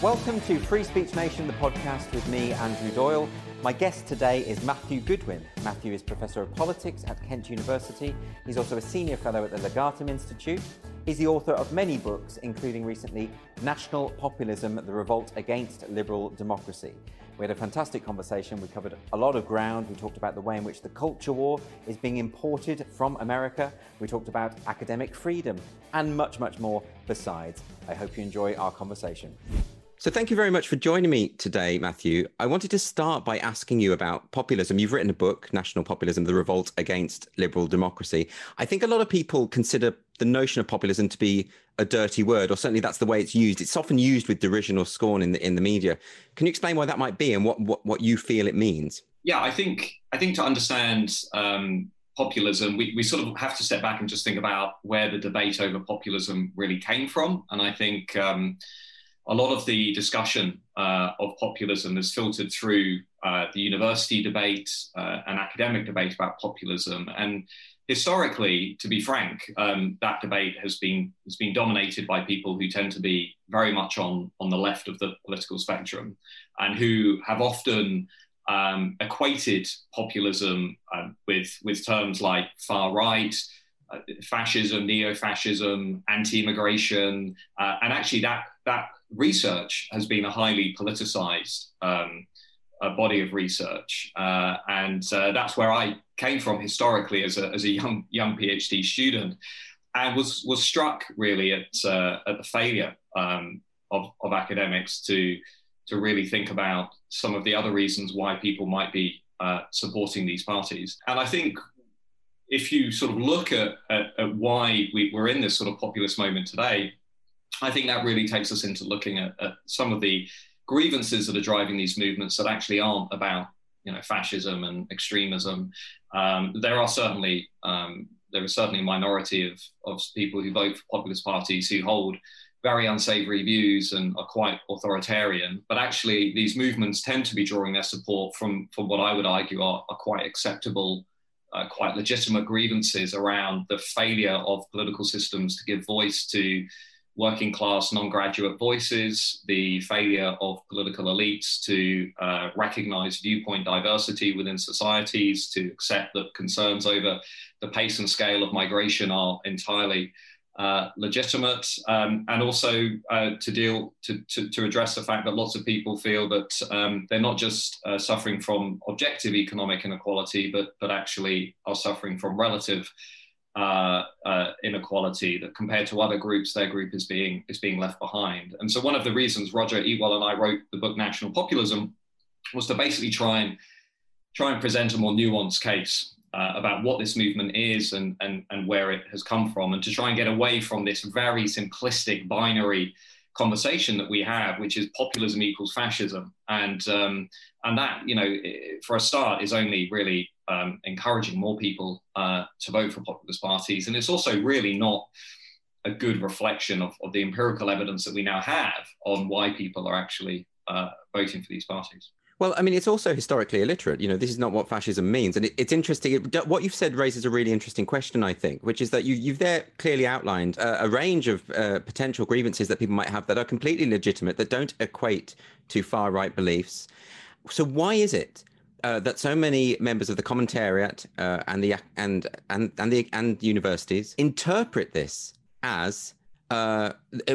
Welcome to Free Speech Nation, the podcast with me, Andrew Doyle. My guest today is Matthew Goodwin. Matthew is Professor of Politics at Kent University. He's also a Senior Fellow at the Legatum Institute. He's the author of many books, including recently National Populism The Revolt Against Liberal Democracy. We had a fantastic conversation. We covered a lot of ground. We talked about the way in which the culture war is being imported from America. We talked about academic freedom and much, much more besides. I hope you enjoy our conversation. So, thank you very much for joining me today, Matthew. I wanted to start by asking you about populism. You've written a book, National Populism The Revolt Against Liberal Democracy. I think a lot of people consider the notion of populism to be a dirty word, or certainly that's the way it's used. It's often used with derision or scorn in the, in the media. Can you explain why that might be and what, what, what you feel it means? Yeah, I think, I think to understand um, populism, we, we sort of have to step back and just think about where the debate over populism really came from. And I think. Um, a lot of the discussion uh, of populism has filtered through uh, the university debate uh, and academic debate about populism. And historically, to be frank, um, that debate has been has been dominated by people who tend to be very much on on the left of the political spectrum, and who have often um, equated populism um, with with terms like far right. Uh, fascism, neo-fascism, anti-immigration, uh, and actually that that research has been a highly politicized um, a body of research, uh, and uh, that's where I came from historically as a, as a young young PhD student, and was was struck really at uh, at the failure um, of of academics to to really think about some of the other reasons why people might be uh, supporting these parties, and I think. If you sort of look at, at, at why we, we're in this sort of populist moment today, I think that really takes us into looking at, at, some of the grievances that are driving these movements that actually aren't about you know fascism and extremism. Um, there are certainly um, there is certainly a minority of, of people who vote for populist parties who hold very unsavory views and are quite authoritarian. But actually, these movements tend to be drawing their support from, from what I would argue are, are quite acceptable, uh, quite legitimate grievances around the failure of political systems to give voice to working class non graduate voices, the failure of political elites to uh, recognize viewpoint diversity within societies, to accept that concerns over the pace and scale of migration are entirely uh, legitimate, um, and also uh, to deal to, to, to, address the fact that lots of people feel that um, they're not just uh, suffering from objective economic inequality, but but actually are suffering from relative uh, uh, inequality that compared to other groups, their group is being is being left behind. And so one of the reasons Roger Eatwell and I wrote the book National Populism was to basically try and try and present a more nuanced case uh, about what this movement is and, and, and where it has come from, and to try and get away from this very simplistic binary conversation that we have, which is populism equals fascism, and um, and that you know, for a start, is only really um, encouraging more people uh, to vote for populist parties. And it's also really not a good reflection of, of, the empirical evidence that we now have on why people are actually uh, voting for these parties. Well, I mean, it's also historically illiterate. You know, this is not what fascism means, and it, it's interesting. It, what you've said raises a really interesting question, I think, which is that you, have there clearly outlined a, a range of uh, potential grievances that people might have that are completely legitimate, that don't equate to far right beliefs. So, why is it uh, that so many members of the commentariat uh, and the and and and the and universities interpret this as uh,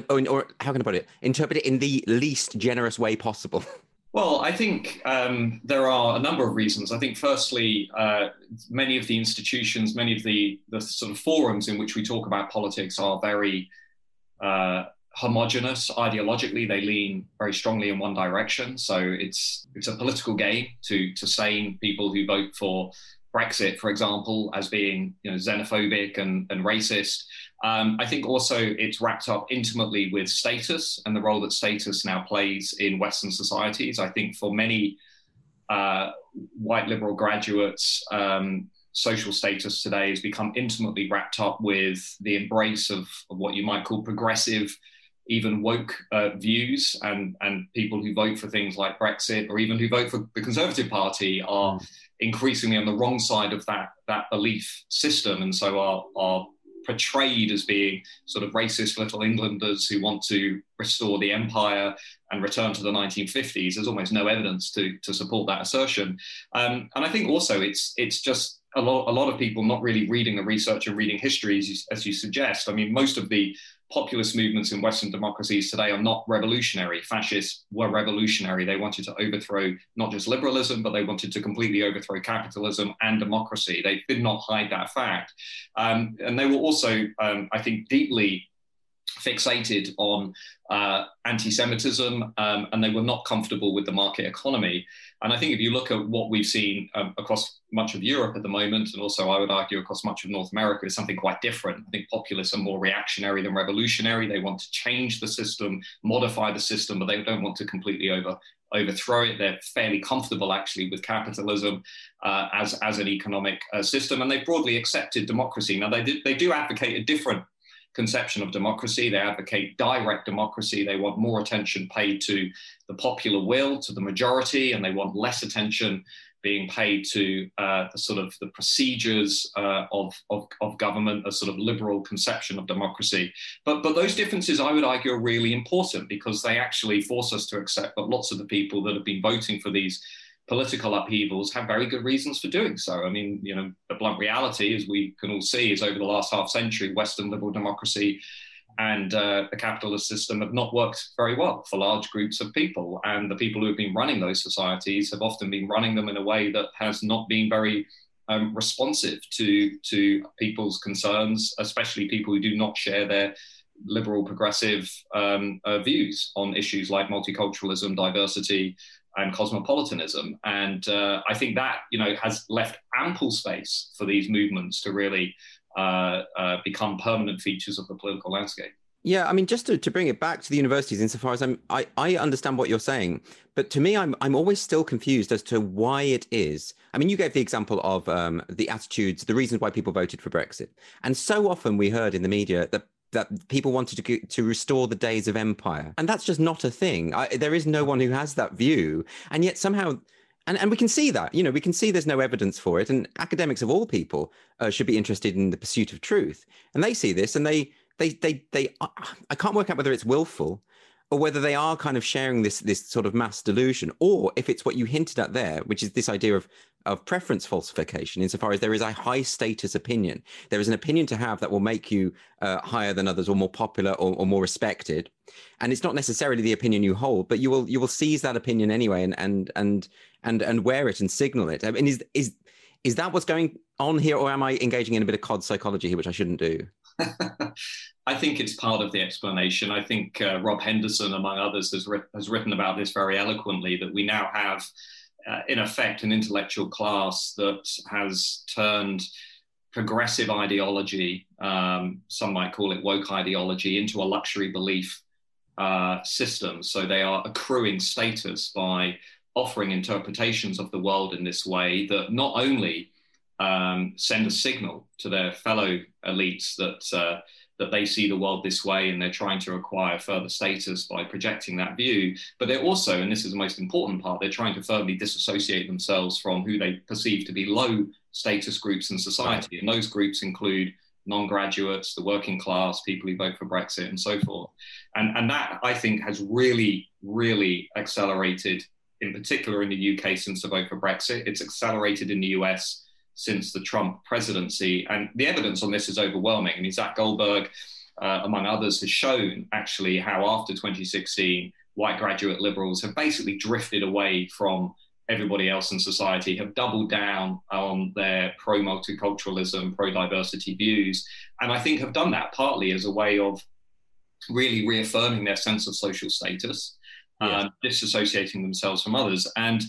or, or, how can I put it? Interpret it in the least generous way possible. Well, I think um, there are a number of reasons. I think, firstly, uh, many of the institutions, many of the the sort of forums in which we talk about politics are very uh, homogenous. Ideologically they lean very strongly in one direction. So it's it's a political game to to sane people who vote for brexit for example as being you know xenophobic and, and racist um, i think also it's wrapped up intimately with status and the role that status now plays in western societies. I think for many uh, white liberal graduates um, social status today has become intimately wrapped up with the embrace of, of what you might call progressive even woke uh, views. And and people who vote for things like Brexit or even who vote for the Conservative Party are mm. increasingly on the wrong side of that that belief system, and so are are portrayed as being sort of racist little Englanders who want to restore the empire and return to the 1950s. There's almost no evidence to, to support that assertion. Um, and I think also it's, it's just a lot, a lot of people not really reading the research and reading history as you, as you suggest. I mean, most of the populist movements in Western democracies today are not revolutionary. Fascists were revolutionary. They wanted to overthrow not just liberalism, but they wanted to completely overthrow capitalism and democracy. They did not hide that fact. Um, and they were also, um, I think, deeply fixated on uh, anti-Semitism, um, and they were not comfortable with the market economy. And I think if you look at what we've seen um, across much of Europe at the moment, and also I would argue across much of North America, is something quite different. I think populists are more reactionary than revolutionary. They want to change the system, modify the system, but they don't want to completely over overthrow it. They're fairly comfortable actually with capitalism uh, as, as an economic uh, system, and they've broadly accepted democracy. Now they do, they do advocate a different conception of democracy. They advocate direct democracy. They want more attention paid to the popular will, to the majority, and they want less attention being paid to uh, the sort of the procedures uh, of, of, of, government, a sort of liberal conception of democracy. But, but those differences, I would argue, are really important because they actually force us to accept that lots of the people that have been voting for these political upheavals have very good reasons for doing so. I mean, you know, the blunt reality, as we can all see, is over the last half century, Western liberal democracy and uh, the capitalist system have not worked very well for large groups of people. And the people who have been running those societies have often been running them in a way that has not been very um, responsive to, to people's concerns, especially people who do not share their liberal progressive um, uh, views on issues like multiculturalism, diversity, and cosmopolitanism. And uh, I think that you know has left ample space for these movements to really uh, uh, become permanent features of the political landscape. Yeah, I mean, just to, to bring it back to the universities, insofar as I'm, I, I understand what you're saying, but to me, I'm, I'm always still confused as to why it is. I mean, you gave the example of um, the attitudes, the reasons why people voted for Brexit, and so often we heard in the media that that people wanted to to restore the days of empire, and that's just not a thing. I, there is no one who has that view, and yet somehow. And, and we can see that, you know, we can see there's no evidence for it. And academics of all people uh, should be interested in the pursuit of truth. And they see this and they, they, they, they, I can't work out whether it's willful or whether they are kind of sharing this this sort of mass delusion, or if it's what you hinted at there, which is this idea of of preference falsification, insofar as there is a high status opinion, there is an opinion to have that will make you uh, higher than others, or more popular, or, or, more respected, and it's not necessarily the opinion you hold, but you will you will seize that opinion anyway, and and and and and wear it and signal it. I mean, is is is that what's going on here, or am I engaging in a bit of cod psychology here, which I shouldn't do? I think it's part of the explanation. I think uh, Rob Henderson, among others, has, ri- has written about this very eloquently that we now have, uh, in effect, an intellectual class that has turned progressive ideology, um, some might call it woke ideology, into a luxury belief uh, system. So they are accruing status by offering interpretations of the world in this way that not only um, send a signal to their fellow elites that uh, that they see the world this way and they're trying to acquire further status by projecting that view. But they're also, and this is the most important part, they're trying to firmly disassociate themselves from who they perceive to be low status groups in society. And those groups include non graduates, the working class, people who vote for Brexit, and so forth. And, and that, I think, has really, really accelerated, in particular in the UK since the vote for Brexit. It's accelerated in the US since the Trump presidency. And the evidence on this is overwhelming. I mean, Zach Goldberg, uh, among others, has shown actually how after 2016, white graduate liberals have basically drifted away from everybody else in society, have doubled down on their pro multiculturalism, pro diversity views. And I think have done that partly as a way of really reaffirming their sense of social status. Um, disassociating themselves from others. And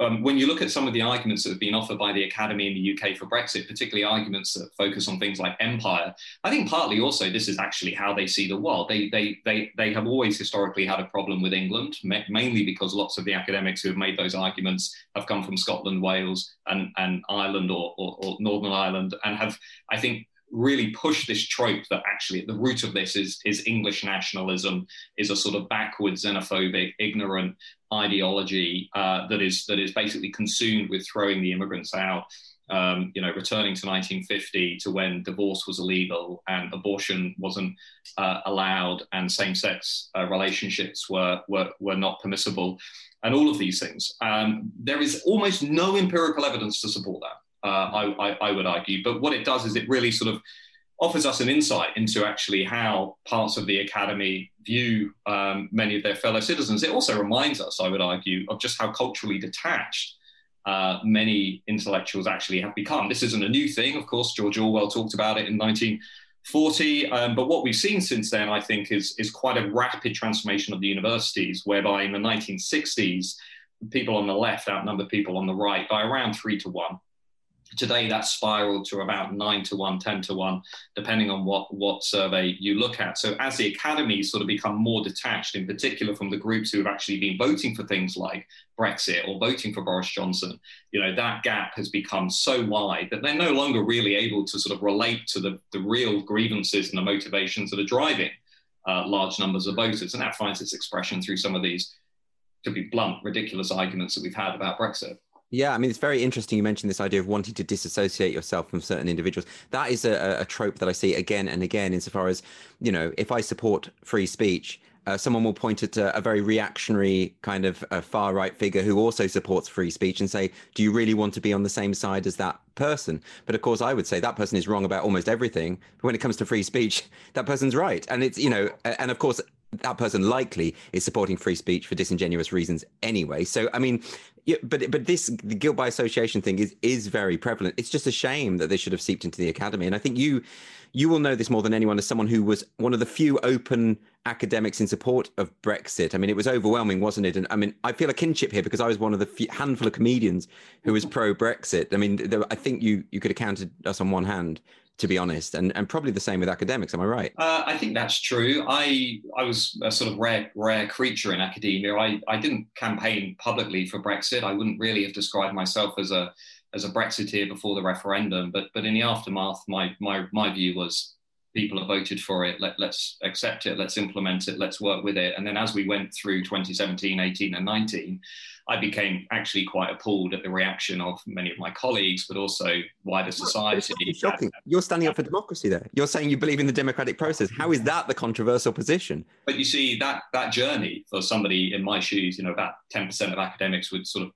um, when you look at some of the arguments that have been offered by the Academy in the UK for Brexit, particularly arguments that focus on things like empire, I think partly also this is actually how they see the world. They, they, they, they have always historically had a problem with England, mainly because lots of the academics who have made those arguments have come from Scotland, Wales, and, and Ireland or, or, or Northern Ireland, and have, I think, really push this trope that actually at the root of this is, is English nationalism, is a sort of backward, xenophobic, ignorant ideology uh, that is that is basically consumed with throwing the immigrants out. um, you know, returning to 1950 to when divorce was illegal and abortion wasn't uh, allowed and same-sex uh, relationships were, were, were not permissible, and all of these things. Um, there is almost no empirical evidence to support that, uh, I, I, I would argue. But what it does is it really sort of offers us an insight into actually how parts of the academy view um, many of their fellow citizens. It also reminds us, I would argue, of just how culturally detached uh, many intellectuals actually have become. This isn't a new thing, of course. George Orwell talked about it in 1940, um, but what we've seen since then, I think, is, is quite a rapid transformation of the universities, whereby in the 1960s, people on the left outnumber people on the right by around three to one. Today, that's spiraled to about nine to one, 10 to one, depending on what, what survey you look at. So, as the academies sort of become more detached, in particular from the groups who have actually been voting for things like Brexit or voting for Boris Johnson, you know, that gap has become so wide that they're no longer really able to sort of relate to the, the real grievances and the motivations that are driving uh, large numbers of voters. And that finds its expression through some of these, to be blunt, ridiculous arguments that we've had about Brexit. Yeah, I mean, it's very interesting. You mentioned this idea of wanting to disassociate yourself from certain individuals. That is a, a trope that I see again and again, insofar as, you know, if I support free speech, uh, someone will point at a, a very reactionary kind of far right figure who also supports free speech and say, Do you really want to be on the same side as that person? But of course, I would say that person is wrong about almost everything. But when it comes to free speech, that person's right. And it's, you know, and of course, that person likely is supporting free speech for disingenuous reasons anyway. So, I mean, yeah, but but this the guilt by association thing is is very prevalent. It's just a shame that they should have seeped into the academy. And I think you you will know this more than anyone as someone who was one of the few open academics in support of Brexit. I mean, it was overwhelming, wasn't it? And I mean, I feel a kinship here because I was one of the few, handful of comedians who was pro Brexit. I mean, there, I think you you could have counted us on one hand to be honest, and, and probably the same with academics. Am I right? Uh, I think that's true. I I was a sort of rare rare creature in academia. I, I didn't campaign publicly for Brexit. I wouldn't really have described myself as a as a Brexiteer before the referendum. But but in the aftermath, my my my view was people have voted for it. Let, let's accept it. Let's implement it. Let's work with it. And then as we went through 2017, 18, and 19, I became actually quite appalled at the reaction of many of my colleagues, but also wider society. shocking. You're standing up for democracy there. You're saying you believe in the democratic process. How is that the controversial position? But you see, that that journey for somebody in my shoes, you know, about 10% of academics would sort of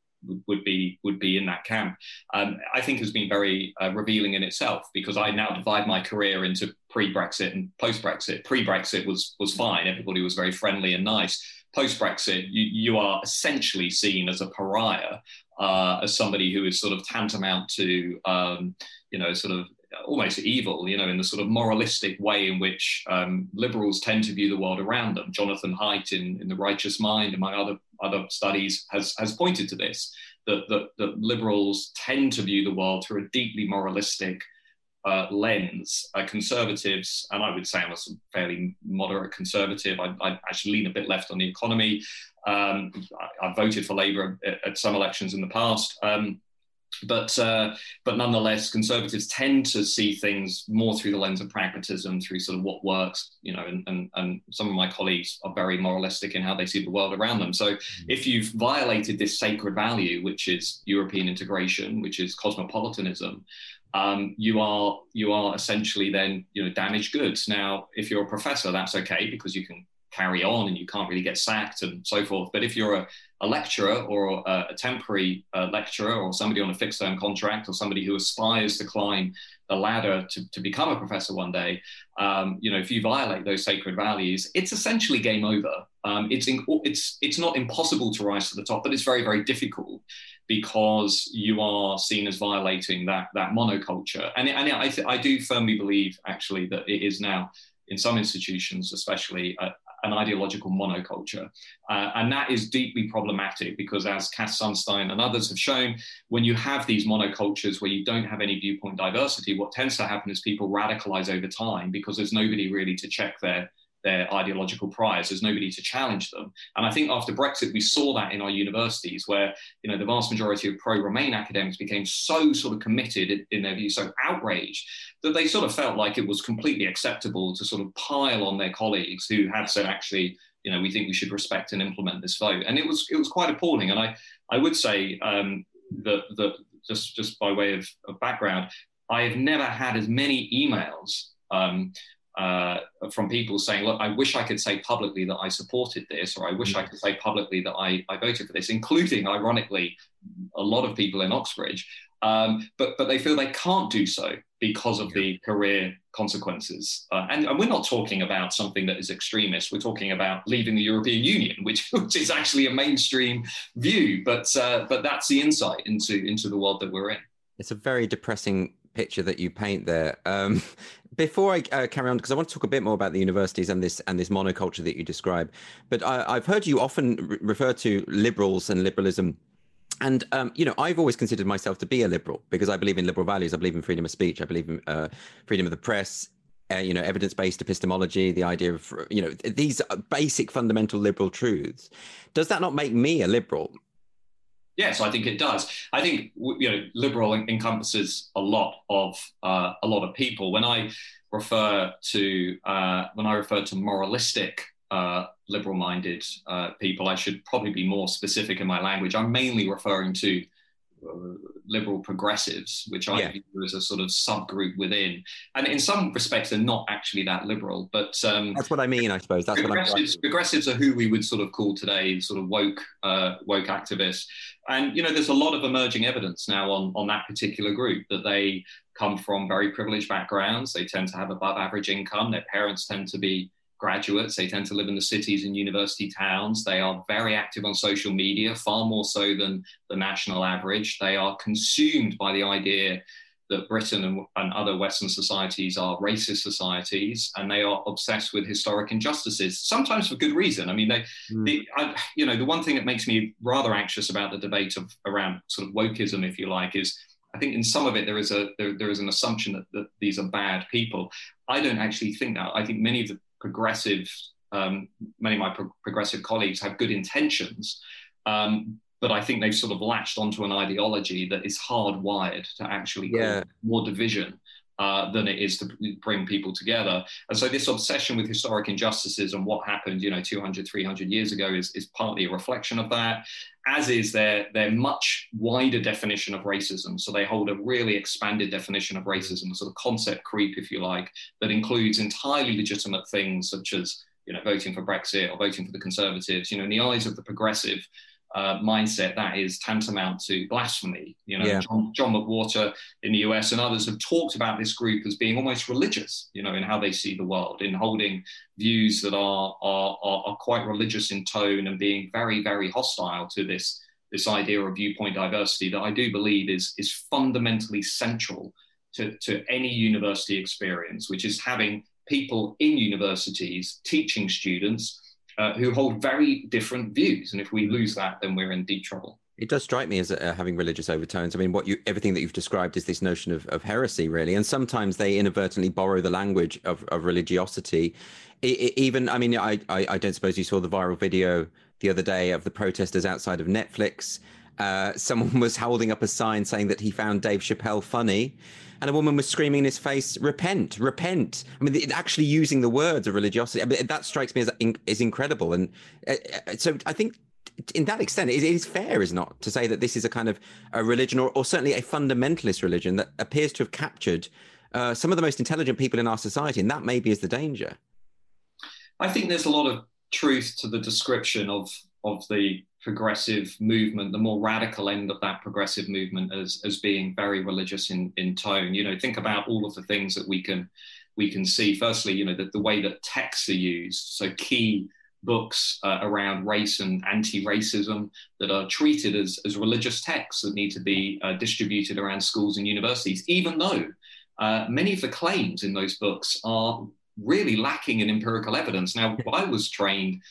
would be would be in that camp. Um, I think has been very uh, revealing in itself because I now divide my career into pre-Brexit and post-Brexit. Pre-Brexit was was fine; everybody was very friendly and nice. Post-Brexit, you, you are essentially seen as a pariah, uh, as somebody who is sort of tantamount to um, you know sort of almost evil, you know, in the sort of moralistic way in which um, liberals tend to view the world around them. Jonathan Haidt in, in The Righteous Mind, among other, other studies, has, has pointed to this, that, that, that liberals tend to view the world through a deeply moralistic uh, lens. Uh, conservatives, and I would say I'm a fairly moderate conservative, I, I actually lean a bit left on the economy. Um, I, I, voted for Labour at, at, some elections in the past. Um, but uh, but nonetheless, conservatives tend to see things more through the lens of pragmatism, through sort of what works, you know. And, and, and some of my colleagues are very moralistic in how they see the world around them. So mm-hmm. if you've violated this sacred value, which is European integration, which is cosmopolitanism, um, you are you are essentially then you know damaged goods. Now, if you're a professor, that's okay because you can carry on and you can't really get sacked and so forth. But if you're a, a lecturer or a, a temporary uh, lecturer or somebody on a fixed term contract or somebody who aspires to climb the ladder to, to become a professor one day, um, you know, if you violate those sacred values, it's essentially game over. Um, it's, in, it's, it's not impossible to rise to the top, but it's very, very difficult because you are seen as violating that, that monoculture. And, and I, th- I do firmly believe actually that it is now in some institutions, especially uh, an ideological monoculture. Uh, and that is deeply problematic because, as Cass Sunstein and others have shown, when you have these monocultures where you don't have any viewpoint diversity, what tends to happen is people radicalize over time because there's nobody really to check their their ideological priors. There's nobody to challenge them. And I think after Brexit, we saw that in our universities, where you know the vast majority of pro-Remain academics became so sort of committed in, their view, so outraged that they sort of felt like it was completely acceptable to sort of pile on their colleagues who had said actually. You know, we think we should respect and implement this vote, and it was it was quite appalling. And I I would say um, that that just just by way of, of, background, I have never had as many emails um, uh, from people saying, "Look, I wish I could say publicly that I supported this, or I wish I could say publicly that I, I voted for this," including, ironically, a lot of people in Oxbridge. Um, but but they feel they can't do so because of the career consequences. Uh, and, and, we're not talking about something that is extremist. We're talking about leaving the European Union, which, which is actually a mainstream view. But uh, but that's the insight into into the world that we're in. It's a very depressing picture that you paint there. Um, before I uh, carry on, because I want to talk a bit more about the universities and this and this monoculture that you describe, but I, have heard you often re- refer to liberals and liberalism and um, you know, I've always considered myself to be a liberal because I believe in liberal values. I believe in freedom of speech. I believe in uh, freedom of the press. Uh, you know, evidence-based epistemology, the idea of you know these basic fundamental liberal truths. Does that not make me a liberal? Yes, I think it does. I think you know, liberal encompasses a lot of uh, a lot of people. When I refer to uh, when I refer to moralistic uh, liberal minded uh, people. I should probably be more specific in my language. I'm mainly referring to liberal progressives, which I yeah. view as a sort of subgroup within. And in some respects, they're not actually that liberal. But um, that's what I mean, I suppose. That's progressives, progressives are who we would sort of call today sort of woke uh, woke activists. And you know, there's a lot of emerging evidence now on on that particular group that they come from very privileged backgrounds. They tend to have above average income. Their parents tend to be graduates. They tend to live in the cities and university towns. They are very active on social media, far more so than the national average. They are consumed by the idea that Britain and, and, other Western societies are racist societies, and they are obsessed with historic injustices, sometimes for good reason. I mean, they, mm. the, I, you know, the one thing that makes me rather anxious about the debate of around sort of wokeism, if you like, is I think in some of it there is a there, there is an assumption that, that these are bad people. I don't actually think that. I think many of the progressive, um, many of my pro- progressive colleagues have good intentions, um, but I think they've sort of latched onto an ideology that is hardwired to actually yeah. more division. Uh, than it is to bring people together. And so this obsession with historic injustices and what happened, you know, 200, 300 years ago is, is partly a reflection of that, as is their, their much wider definition of racism. So they hold a really expanded definition of racism, a sort of concept creep, if you like, that includes entirely legitimate things such as, you know, voting for Brexit or voting for the Conservatives. You know, in the eyes of the progressive, uh, mindset that is tantamount to blasphemy. You know, yeah. John, John McWhorter in the US and others have talked about this group as being almost religious, you know, in how they see the world, in holding views that are, are, are, are quite religious in tone and being very, very hostile to this, this idea of viewpoint diversity that I do believe is, is fundamentally central to, to any university experience, which is having people in universities teaching students uh, who hold very different views. And if we lose that, then we're in deep trouble. It does strike me as uh, having religious overtones. I mean, what you everything that you've described is this notion of, of heresy, really, and sometimes they inadvertently borrow the language of, of religiosity. It, it, even, I mean, I, I, I don't suppose you saw the viral video the other day of the protesters outside of Netflix. Uh, someone was holding up a sign saying that he found Dave Chappelle funny and a woman was screaming in his face, "Repent, repent!" I mean, actually using the words of religiosity. I mean, that strikes me as is incredible. And uh, uh, so I think in that extent, it is fair, is not, to say that this is a kind of a religion, or, or certainly a fundamentalist religion that appears to have captured uh, some of the most intelligent people in our society, and that maybe is the danger. I think there's a lot of truth to the description of of the progressive movement, the more radical end of that progressive movement as, as being very religious in, in tone. You know, think about all of the things that we can we can see. Firstly, you know, the, the way that texts are used. So key books uh, around race and anti-racism that are treated as, as religious texts that need to be uh, distributed around schools and universities, even though uh, many of the claims in those books are really lacking in empirical evidence. Now, I was trained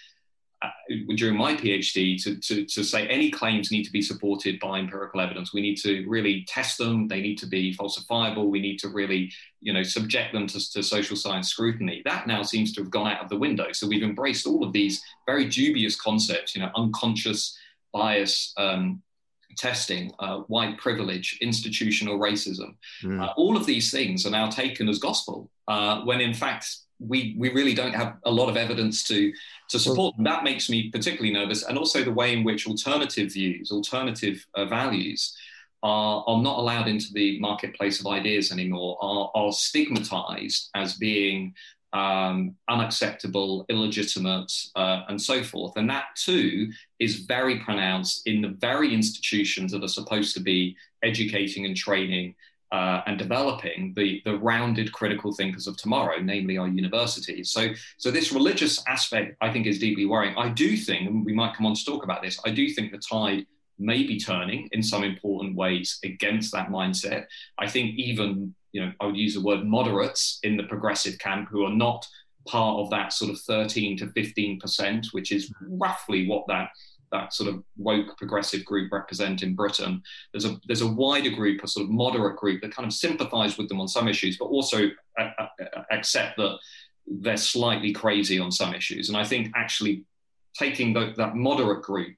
during my PhD to, to, to say any claims need to be supported by empirical evidence. We need to really test them. They need to be falsifiable. We need to really, you know, subject them to, to social science scrutiny. That now seems to have gone out of the window. So we've embraced all of these very dubious concepts, you know, unconscious bias, um, testing, uh, white privilege, institutional racism. Mm. Uh, all of these things are now taken as gospel, uh, when in fact we we really don't have a lot of evidence to to support them. That makes me particularly nervous, and also the way in which alternative views, alternative uh, values, are, are not allowed into the marketplace of ideas anymore, are, are stigmatized as being um, unacceptable, illegitimate, uh, and so forth. And that too is very pronounced in the very institutions that are supposed to be educating and training uh, and developing the, the rounded critical thinkers of tomorrow, namely our universities. So, so this religious aspect, I think, is deeply worrying. I do think, and we might come on to talk about this, I do think the tide may be turning in some important ways against that mindset. I think even, you know, I would use the word moderates in the progressive camp who are not part of that sort of 13 to 15%, which is roughly what that that sort of woke progressive group represent in Britain. There's a there's a wider group, a sort of moderate group that kind of sympathise with them on some issues, but also uh, uh, accept that they're slightly crazy on some issues. And I think actually taking the, that moderate group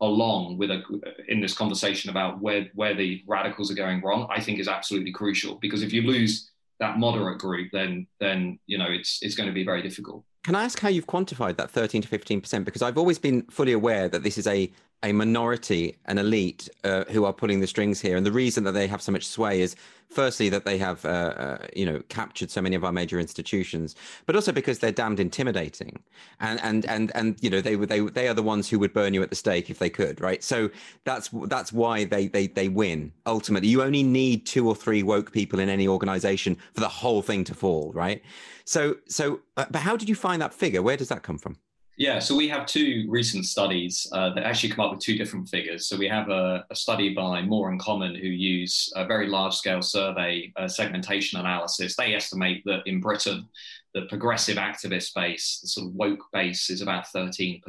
along with a in this conversation about where where the radicals are going wrong, I think is absolutely crucial because if you lose that moderate group, then then you know it's it's going to be very difficult. Can I ask how you've quantified that 13 to 15%? Because I've always been fully aware that this is a a minority, an elite, uh, who are pulling the strings here. And the reason that they have so much sway is, firstly, that they have, uh, uh, you know, captured so many of our major institutions, but also because they're damned intimidating, and and and and you know, they they they are the ones who would burn you at the stake if they could, right? So that's that's why they they they win. Ultimately, you only need two or three woke people in any organization for the whole thing to fall, right? So so, uh, but how did you find that figure? Where does that come from? Yeah, so we have two recent studies uh, that actually come up with two different figures. So we have a, a study by More in Common who use a very large scale survey uh, segmentation analysis. They estimate that in Britain, the progressive activist base, the sort of woke base, is about 13%.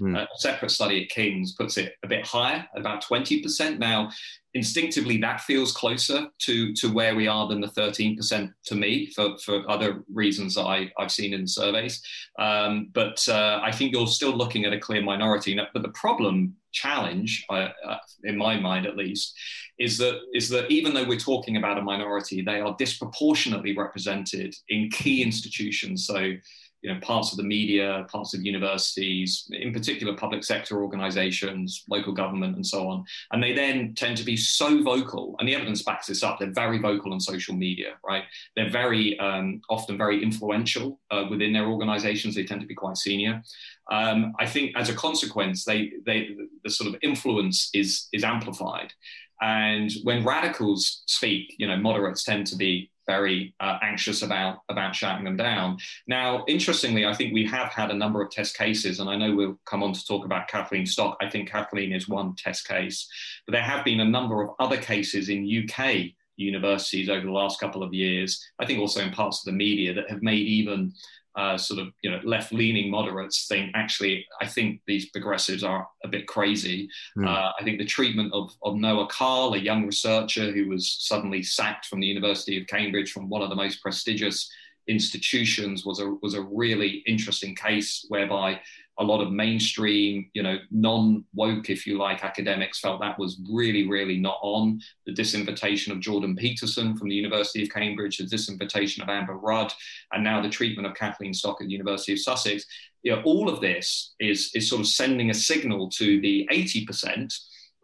Mm. Uh, a separate study at King's puts it a bit higher, about 20%. Now, instinctively that feels closer to to where we are than the 13% to me for, for other reasons that I, I've seen in surveys. Um, but uh, I think you're still looking at a clear minority. But the problem challenge, uh, uh, in my mind at least, is that is that even though we're talking about a minority, they are disproportionately represented in key institutions. So you know, parts of the media, parts of universities, in particular public sector organizations, local government, and so on. And they then tend to be so vocal, and the evidence backs this up. They're very vocal on social media, right? They're very um, often very influential uh, within their organizations. They tend to be quite senior. Um, I think as a consequence, they, they, the sort of influence is, is amplified. And when radicals speak, you know, moderates tend to be very uh, anxious about about shouting them down. Now, interestingly, I think we have had a number of test cases, and I know we'll come on to talk about Kathleen Stock. I think Kathleen is one test case, but there have been a number of other cases in UK universities over the last couple of years. I think also in parts of the media that have made even uh, sort of you know left-leaning moderates think actually I think these progressives are a bit crazy. Mm. Uh, I think the treatment of, of Noah Carl, a young researcher who was suddenly sacked from the University of Cambridge from one of the most prestigious institutions, was a was a really interesting case whereby a lot of mainstream, you know, non-woke, if you like, academics felt that was really, really not on. The disinvitation of Jordan Peterson from the University of Cambridge, the disinvitation of Amber Rudd, and now the treatment of Kathleen Stock at the University of Sussex. You know, all of this is, is sort of sending a signal to the 80%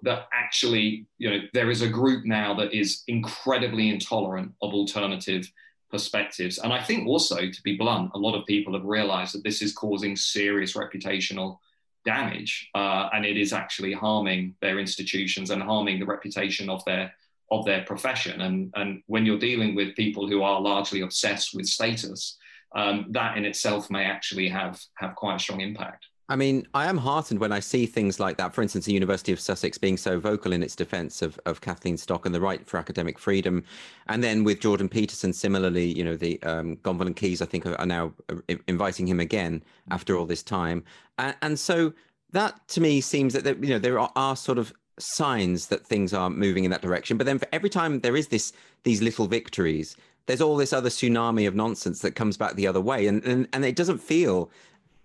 that actually, you know, there is a group now that is incredibly intolerant of alternative perspectives. And I think also, to be blunt, a lot of people have realized that this is causing serious reputational damage uh, and it is actually harming their institutions and harming the reputation of their of their profession and and when you're dealing with people who are largely obsessed with status um, that in itself may actually have have quite a strong impact I mean, I am heartened when I see things like that. For instance, the University of Sussex being so vocal in its defence of, of Kathleen Stock and the right for academic freedom, and then with Jordan Peterson, similarly, you know, the um, Gonville and Caius, I think, are now uh, inviting him again after all this time, and, and so that to me seems that there, you know there are, are sort of signs that things are moving in that direction. But then for every time there is this these little victories, there's all this other tsunami of nonsense that comes back the other way, and and, and it doesn't feel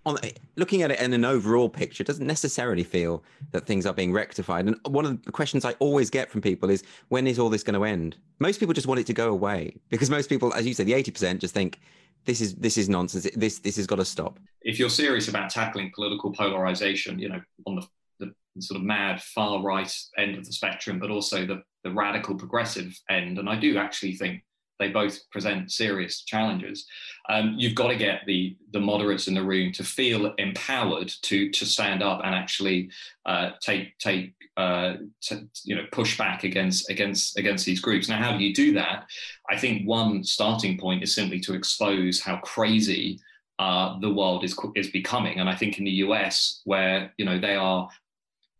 on eh, looking at it in an overall picture doesn't necessarily feel that things are being rectified. And one of the questions i always get from people is when is all this going to end? Most people just want it to go away because most people as you said the 80% just think this is this is nonsense. This this has got to stop. If you're serious about tackling political polarization you know on the the sort of mad far right end of the spectrum, but also the, the radical progressive end. And I do actually think they both present serious challenges. Um, you've got to get the the moderates in the room to feel empowered to to stand up and actually uh, take take uh, to, you know push back against against against these groups. Now, how do you do that? I think one starting point is simply to expose how crazy uh, the world is is becoming. And I think in the US, where you know they are,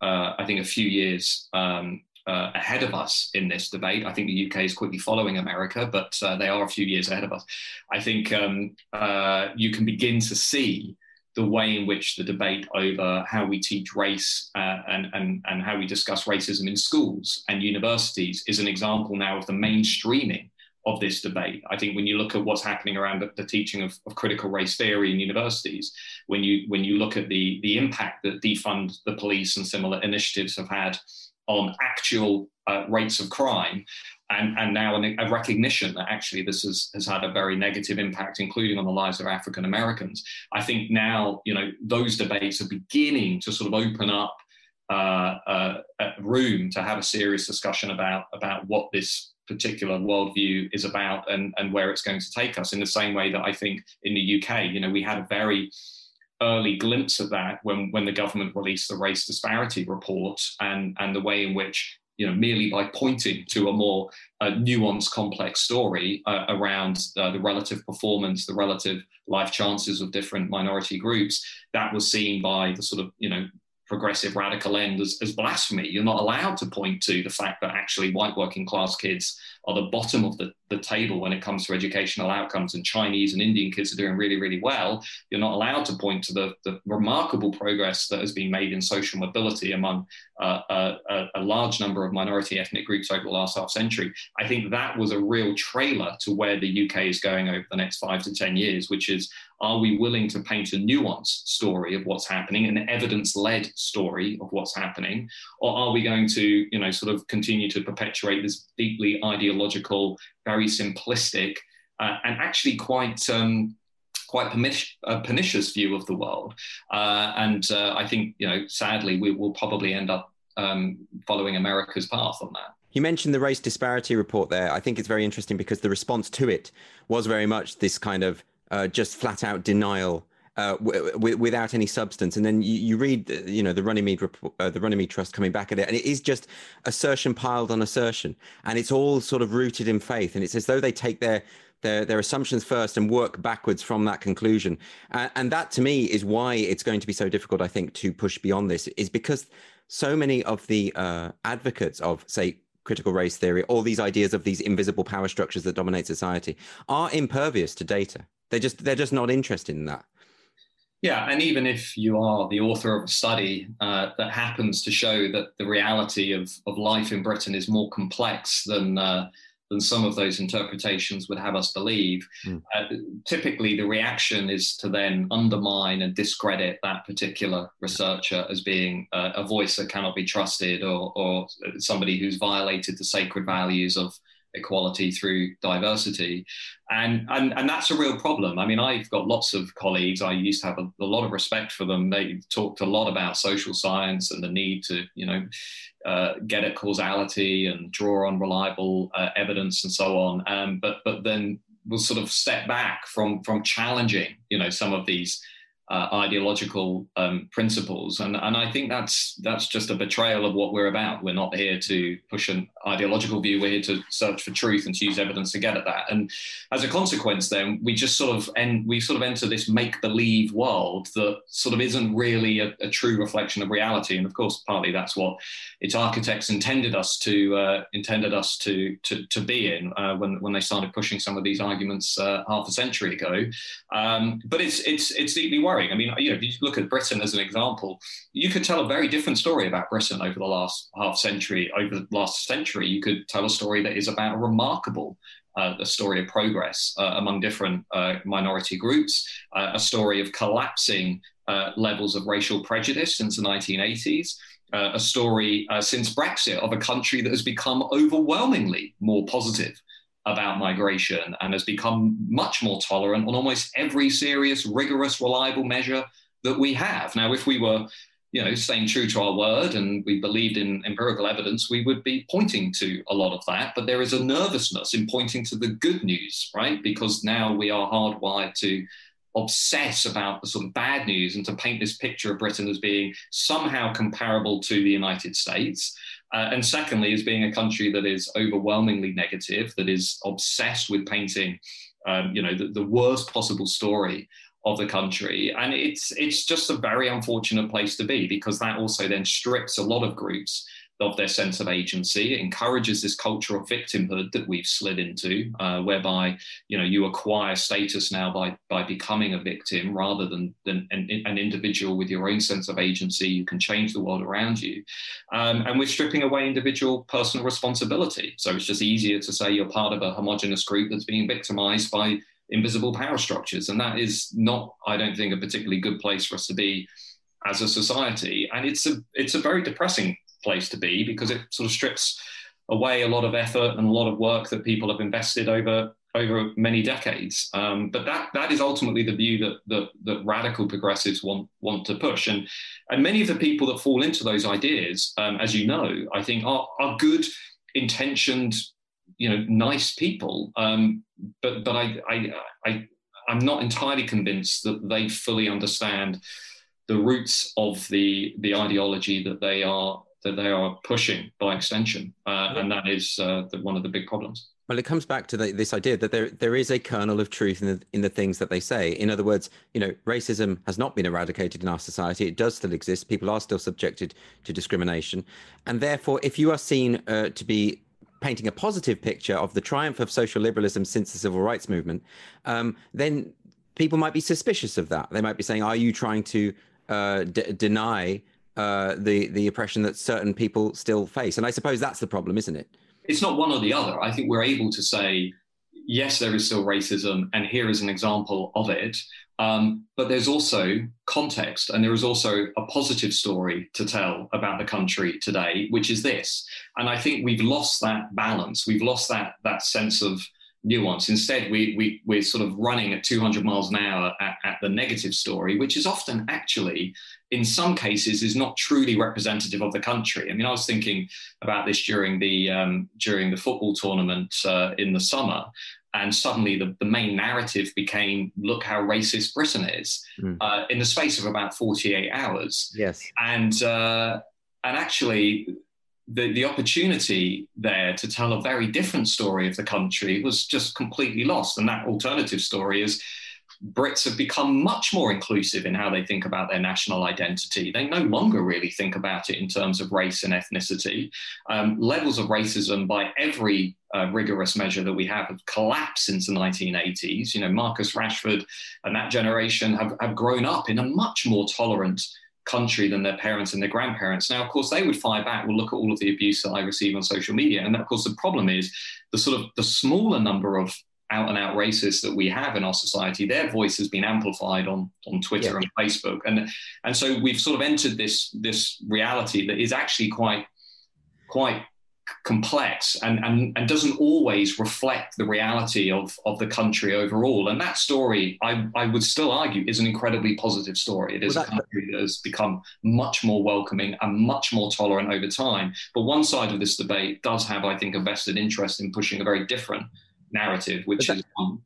uh, I think a few years um, uh, ahead of us in this debate. I think the UK is quickly following America, but uh, they are a few years ahead of us. I think um, uh, you can begin to see the way in which the debate over how we teach race uh, and, and, and how we discuss racism in schools and universities is an example now of the mainstreaming of this debate. I think when you look at what's happening around the, teaching of, of, critical race theory in universities, when you when you look at the the impact that defund the police and similar initiatives have had on actual uh, rates of crime, and, and now a recognition that actually this has, has had a very negative impact, including on the lives of African Americans. I think now, you know, those debates are beginning to sort of open up uh, uh, room to have a serious discussion about, about what this particular worldview is about and, and where it's going to take us in the same way that I think in the UK, you know, we had a very early glimpse of that when, when the government released the race disparity report and, and the way in which you know, merely by pointing to a more uh, nuanced, complex story uh, around uh, the relative performance, the relative life chances of different minority groups, that was seen by the sort of, you know, progressive radical end as, as blasphemy. You're not allowed to point to the fact that actually white working class kids are the bottom of the, the table when it comes to educational outcomes, and Chinese and Indian kids are doing really, really well. You're not allowed to point to the, the remarkable progress that has been made in social mobility among uh, a, a, large number of minority ethnic groups over the last half century. I think that was a real trailer to where the UK is going over the next five to 10 years, which is are we willing to paint a nuanced story of what's happening, an evidence-led story of what's happening, or are we going to, you know, sort of continue to perpetuate this deeply ideological, very simplistic, uh, and actually quite um, quite pernicious view of the world? Uh, and uh, I think, you know, sadly, we will probably end up um, following America's path on that. You mentioned the race disparity report there. I think it's very interesting because the response to it was very much this kind of uh, just flat out denial uh, w- w- without any substance. And then you, you read, you know, the Runnymede report, uh, the Runnymede Trust coming back at it, and it is just assertion piled on assertion, and it's all sort of rooted in faith. And it's as though they take their their, their assumptions first and work backwards from that conclusion. Uh, and that to me is why it's going to be so difficult, I think, to push beyond this, is because so many of the uh, advocates of, say, critical race theory, all these ideas of these invisible power structures that dominate society are impervious to data. They just they're just not interested in that. Yeah, and even if you are the author of a study uh, that happens to show that the reality of, of life in Britain is more complex than uh, than some of those interpretations would have us believe, mm. uh, typically the reaction is to then undermine and discredit that particular researcher as being uh, a voice that cannot be trusted or, or somebody who's violated the sacred values of equality through diversity. And, and, and that's a real problem. I mean, I've got lots of colleagues. I used to have a, a lot of respect for them. They talked a lot about social science and the need to, you know, uh, get at causality and draw on reliable uh, evidence and so on. Um, but, but then will sort of step back from, from challenging, you know, some of these uh, ideological um, principles, and and I think that's that's just a betrayal of what we're about. We're not here to push an ideological view. We're here to search for truth and to use evidence to get at that. And as a consequence, then we just sort of and we sort of enter this make believe world that sort of isn't really a, a, true reflection of reality. And of course, partly that's what its architects intended us to uh, intended us to to, to be in uh, when when they started pushing some of these arguments uh, half a century ago. Um, but it's it's it's deeply worrying worrying. I mean, you know, if you look at Britain as an example, you could tell a very different story about Britain over the last half century. Over the last century, you could tell a story that is about a remarkable uh, a story of progress uh, among different uh, minority groups, uh, a story of collapsing uh, levels of racial prejudice since the 1980s, uh, a story since Brexit of a country that has become overwhelmingly more positive about migration and has become much more tolerant on almost every serious, rigorous, reliable measure that we have. Now, if we were you know, staying true to our word and we believed in empirical evidence, we would be pointing to a lot of that. But there is a nervousness in pointing to the good news, right? Because now we are hardwired to obsess about the sort of bad news and to paint this picture of Britain as being somehow comparable to the United States. Uh, and secondly, as being a country that is overwhelmingly negative, that is obsessed with painting, um, you know, the, the worst possible story of the country. And it's it's just a very unfortunate place to be because that also then strips a lot of groups of their sense of agency. It encourages this culture of victimhood that we've slid into, uh, whereby you know you acquire status now by by becoming a victim rather than than an, an, individual with your own sense of agency. You can change the world around you, um, and we're stripping away individual personal responsibility. So it's just easier to say you're part of a homogenous group that's being victimized by invisible power structures. And that is not, I don't think, a particularly good place for us to be as a society. And it's a it's a very depressing place to be because it sort of strips away a lot of effort and a lot of work that people have invested over over many decades. Um, but that that is ultimately the view that, that that radical progressives want want to push. And and many of the people that fall into those ideas, um, as you know, I think are are good intentioned you know nice people um, but but I, I i i'm not entirely convinced that they fully understand the roots of the the ideology that they are that they are pushing by extension uh, and that is uh, the, one of the big problems well, it comes back to the, this idea that there there is a kernel of truth in the in the things that they say. In other words, you know, racism has not been eradicated in our society. It does still exist. People are still subjected to discrimination, and therefore, if you are seen uh, to be painting a positive picture of the triumph of social liberalism since the civil rights movement, um, then people might be suspicious of that. They might be saying, "Are you trying to uh, d- deny uh, the the oppression that certain people still face?" And I suppose that's the problem, isn't it? It's not one or the other. I think we're able to say, "Yes, there is still racism, and here is an example of it." Um, but there's also context, and there is also a positive story to tell about the country today, which is this. And I think we've lost that balance. We've lost that that sense of nuance. Instead, we, we, we're sort of running at 200 miles an hour at, at, the negative story, which is often actually, in some cases, is not truly representative of the country. I mean, I was thinking about this during the um, during the football tournament uh, in the summer, and suddenly the, the main narrative became look how racist britain is mm. uh, in the space of about 48 hours yes and uh, and actually the, the opportunity there to tell a very different story of the country was just completely lost and that alternative story is Brits have become much more inclusive in how they think about their national identity. They no longer really think about it in terms of race and ethnicity. Um, levels of racism, by every uh, rigorous measure that we have, have collapsed since the 1980s. You know, Marcus Rashford and that generation have, have grown up in a much more tolerant country than their parents and their grandparents. Now, of course, they would fire back, well, look at all of the abuse that I receive on social media. And of course, the problem is the sort of the smaller number of out and out racists that we have in our society, their voice has been amplified on, on Twitter yeah. and Facebook. And, and so we've sort of entered this, this reality that is actually quite, quite complex and, and, and doesn't always reflect the reality of, of the country overall. And that story, I, I would still argue, is an incredibly positive story. It is well, a country that has become much more welcoming and much more tolerant over time. But one side of this debate does have, I think, a vested interest in pushing a very different narrative, which that, is um,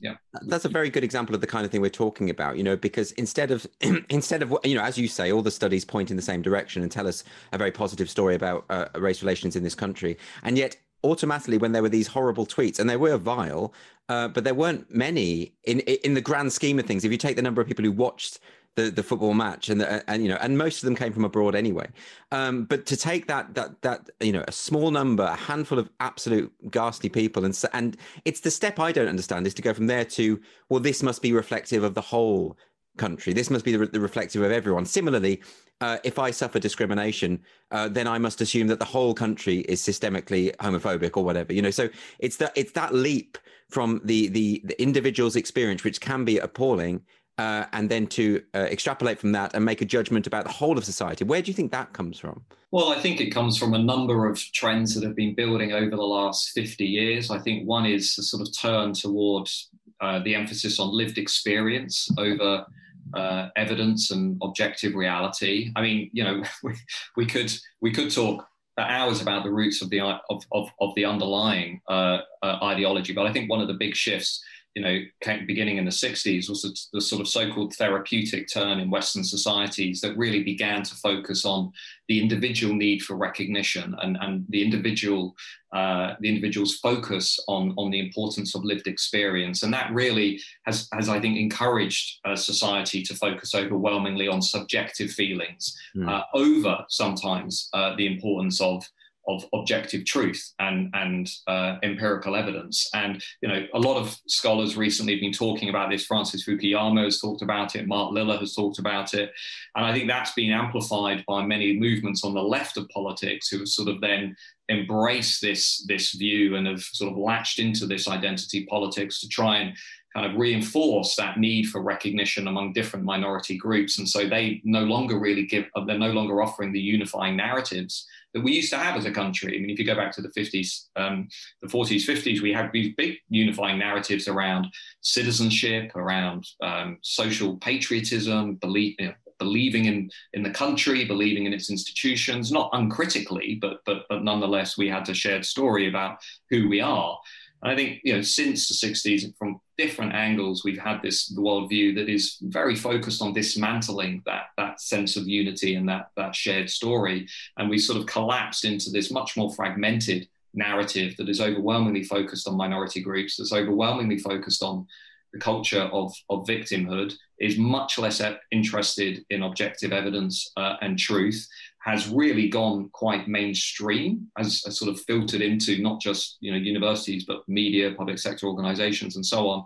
yeah. That's a very good example of the kind of thing we're talking about, you know, because instead of instead of you know, as you say, all the studies point in the same direction and tell us a very positive story about uh, race relations in this country, and yet automatically when there were these horrible tweets and they were vile uh, but there weren't many in in the grand scheme of things if you take the number of people who watched the, the football match and the, and you know and most of them came from abroad anyway. Um, but to take that that that you know a small number a handful of absolute ghastly people and and it's the step i don't understand is to go from there to well this must be reflective of the whole country. This must be the, the reflective of everyone. Similarly uh, if I suffer discrimination, uh, then I must assume that the whole country is systemically homophobic or whatever. You know, so it's that it's that leap from the the, the individual's experience, which can be appalling, uh, and then to uh, extrapolate from that and make a judgment about the whole of society. Where do you think that comes from? Well, I think it comes from a number of trends that have been building over the last 50 years. I think one is a sort of turn towards uh, the emphasis on lived experience over uh, evidence and objective reality. I mean, you know, we, we could we could talk for hours about the roots of the of of, of the underlying uh, uh, ideology, but I think one of the big shifts you know, came, beginning in the 60s was the, the sort of so-called therapeutic turn in Western societies that really began to focus on the individual need for recognition and, and the individual uh, the individual's focus on, on the importance of lived experience. And that really has, has I think, encouraged uh, society to focus overwhelmingly on subjective feelings mm. uh, over sometimes uh, the importance of of objective truth and and uh, empirical evidence. And you know, a lot of scholars recently have been talking about this. Francis Fukuyama has talked about it. Mark Lilla has talked about it, and I think that's been amplified by many movements on the left of politics who have sort of then embraced this this view and have sort of latched into this identity politics to try and kind of reinforce that need for recognition among different minority groups. And so they no longer really give, they're no longer offering the unifying narratives that we used to have as a country. I mean, if you go back to the 50s, um, the 40s, 50s, we had these big unifying narratives around citizenship, around um, social patriotism, belief, you know, believing in, in the country, believing in its institutions, not uncritically, but, but, but nonetheless, we had a shared story about who we are. And I think, you know, since the 60s, from different angles, we've had this worldview that is very focused on dismantling that, that sense of unity and that, that shared story. And we sort of collapsed into this much more fragmented narrative that is overwhelmingly focused on minority groups, that's overwhelmingly focused on the culture of, of victimhood, is much less interested in objective evidence uh, and truth, has really gone quite mainstream, has, sort of filtered into not just you know universities but media, public sector organisations, and so on.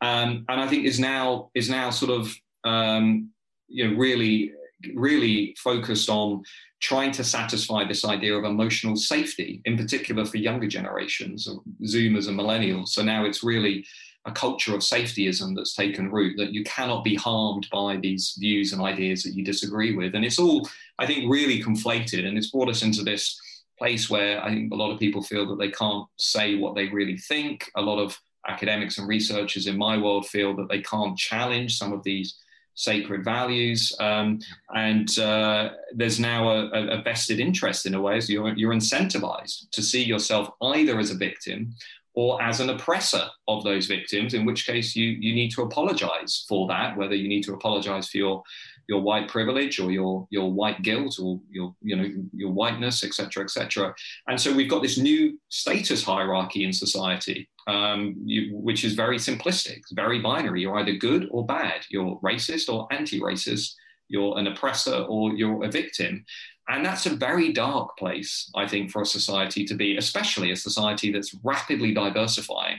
Um, and I think is now is now sort of um, you know really really focused on trying to satisfy this idea of emotional safety, in particular for younger generations, Zoomers and millennials. So now it's really a culture of safetyism that's taken root that you cannot be harmed by these views and ideas that you disagree with. And it's all i think really conflated. And it's brought us into this place where i think a lot of people feel that they can't say what they really think. A lot of academics and researchers in my world feel that they can't challenge some of these sacred values. Um, and uh, there's now a, a, vested interest in a way. So you're, you're incentivized to see yourself either as a victim or as an oppressor of those victims, in which case you, you need to apologize for that, whether you need to apologize for your, your white privilege or your, your white guilt or your, you know, your whiteness, etc., etc. And so we've got this new status hierarchy in society, um, you, which is very simplistic, very binary. You're either good or bad. You're racist or anti-racist. You're an oppressor or you're a victim. And that's a very dark place, I think, for a society to be, especially a society that's rapidly diversifying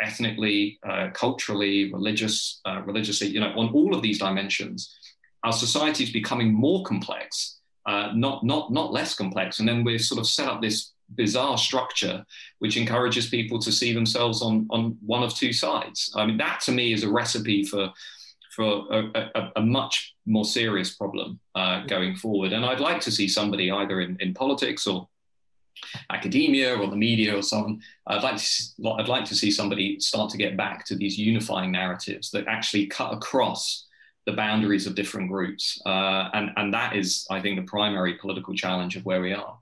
ethnically, uh, culturally, religious, uh, religiously, you know, on all of these dimensions. Our society is becoming more complex, uh, not, not, not less complex. And then we've sort of set up this bizarre structure which encourages people to see themselves on, on one of two sides. I mean, that to me is a recipe for for a, a, a much more serious problem uh, going forward. And I'd like to see somebody either in, in politics or academia or the media or someone. I'd like to I'd like to see somebody start to get back to these unifying narratives that actually cut across the boundaries of different groups, uh, and and that is, I think, the primary political challenge of where we are.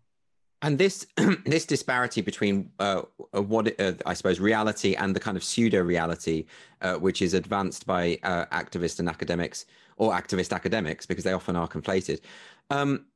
And this this disparity between uh, what uh, I suppose reality and the kind of pseudo reality, uh, which is advanced by uh, activists and academics or activist academics, because they often are conflated. Um,